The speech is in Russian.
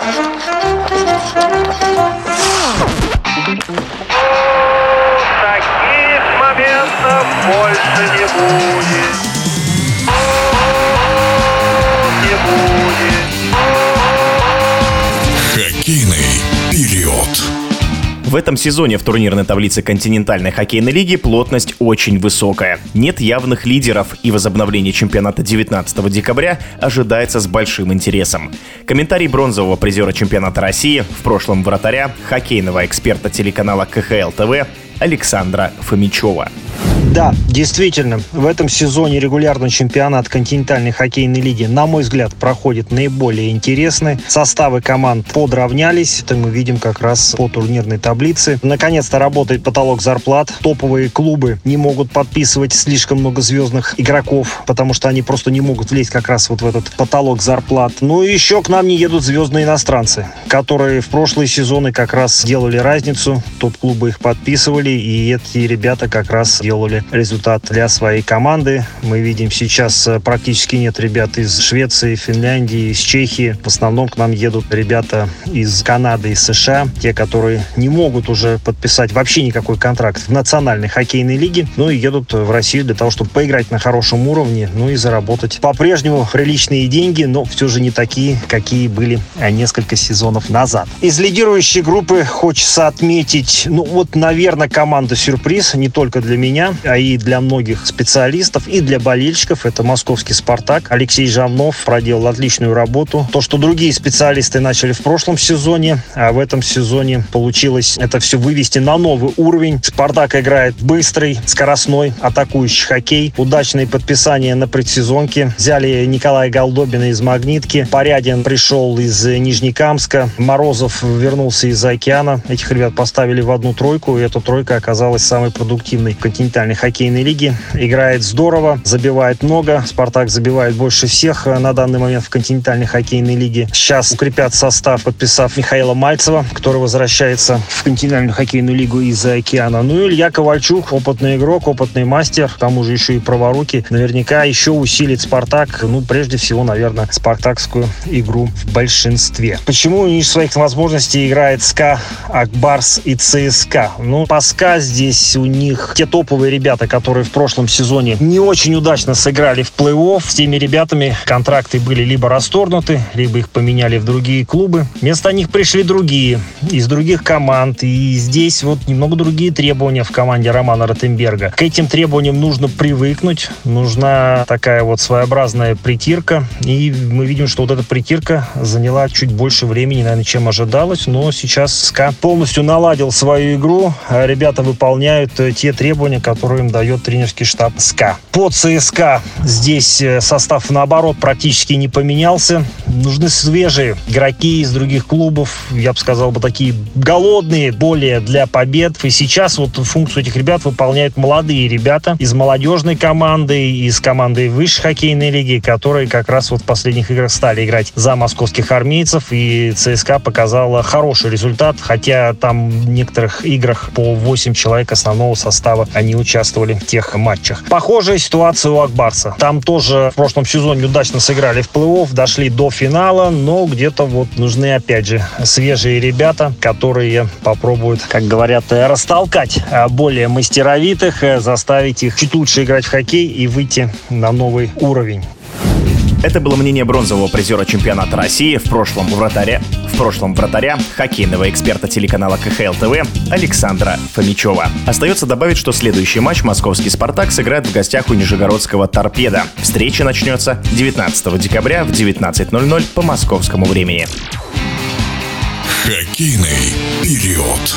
Таких моментов больше не будет. Не период. В этом сезоне в турнирной таблице континентальной хоккейной лиги плотность очень высокая. Нет явных лидеров, и возобновление чемпионата 19 декабря ожидается с большим интересом. Комментарий бронзового призера чемпионата России, в прошлом вратаря, хоккейного эксперта телеканала КХЛ ТВ Александра Фомичева. Да, действительно, в этом сезоне регулярный чемпионат континентальной хоккейной лиги, на мой взгляд, проходит наиболее интересный. Составы команд подравнялись, это мы видим как раз по турнирной таблице. Наконец-то работает потолок зарплат. Топовые клубы не могут подписывать слишком много звездных игроков, потому что они просто не могут влезть как раз вот в этот потолок зарплат. Ну и еще к нам не едут звездные иностранцы, которые в прошлые сезоны как раз делали разницу. Топ-клубы их подписывали, и эти ребята как раз делали результат для своей команды. Мы видим сейчас э, практически нет ребят из Швеции, Финляндии, из Чехии. В основном к нам едут ребята из Канады и США, те, которые не могут уже подписать вообще никакой контракт в национальной хоккейной лиге, ну и едут в Россию для того, чтобы поиграть на хорошем уровне, ну и заработать по-прежнему приличные деньги, но все же не такие, какие были а, несколько сезонов назад. Из лидирующей группы хочется отметить, ну вот, наверное, команда сюрприз, не только для меня, а и для многих специалистов, и для болельщиков. Это московский «Спартак». Алексей Жавнов проделал отличную работу. То, что другие специалисты начали в прошлом сезоне, а в этом сезоне получилось это все вывести на новый уровень. «Спартак» играет быстрый, скоростной, атакующий хоккей. Удачные подписания на предсезонке. Взяли Николая Голдобина из «Магнитки». Порядин пришел из Нижнекамска. Морозов вернулся из «Океана». Этих ребят поставили в одну тройку, и эта тройка оказалась самой продуктивной в континентальной хоккейной лиги. Играет здорово, забивает много. «Спартак» забивает больше всех э, на данный момент в континентальной хоккейной лиге. Сейчас укрепят состав, подписав Михаила Мальцева, который возвращается в континентальную хоккейную лигу из-за океана. Ну и Илья Ковальчук, опытный игрок, опытный мастер, к тому же еще и праворуки. Наверняка еще усилит «Спартак», ну, прежде всего, наверное, спартакскую игру в большинстве. Почему ниже своих возможностей играет СКА, Ак Барс и ЦСКА? Ну, по СКА здесь у них те топовые ребята, которые в прошлом сезоне не очень удачно сыграли в плей-офф. С теми ребятами контракты были либо расторгнуты, либо их поменяли в другие клубы. Вместо них пришли другие из других команд. И здесь вот немного другие требования в команде Романа Ротенберга. К этим требованиям нужно привыкнуть. Нужна такая вот своеобразная притирка. И мы видим, что вот эта притирка заняла чуть больше времени, наверное, чем ожидалось. Но сейчас СКА полностью наладил свою игру. Ребята выполняют те требования, которые им дает тренерский штаб СКА. По ЦСКА здесь э, состав, наоборот, практически не поменялся. Нужны свежие игроки из других клубов, я бы сказал бы такие голодные, более для побед. И сейчас вот функцию этих ребят выполняют молодые ребята из молодежной команды, из команды высшей хоккейной лиги, которые как раз вот в последних играх стали играть за московских армейцев. И ЦСКА показала хороший результат, хотя там в некоторых играх по 8 человек основного состава они участвовали в тех матчах. Похожая ситуация у Акбарса. Там тоже в прошлом сезоне удачно сыграли в плей-офф, дошли до финала, но где-то вот нужны, опять же, свежие ребята, которые попробуют, как говорят, растолкать а, более мастеровитых, э, заставить их чуть лучше играть в хоккей и выйти на новый уровень. Это было мнение бронзового призера чемпионата России в прошлом вратаря, в прошлом вратаря, хоккейного эксперта телеканала КХЛ ТВ Александра Фомичева. Остается добавить, что следующий матч московский «Спартак» сыграет в гостях у нижегородского «Торпеда». Встреча начнется 19 декабря в 19.00 по московскому времени. Хоккейный период.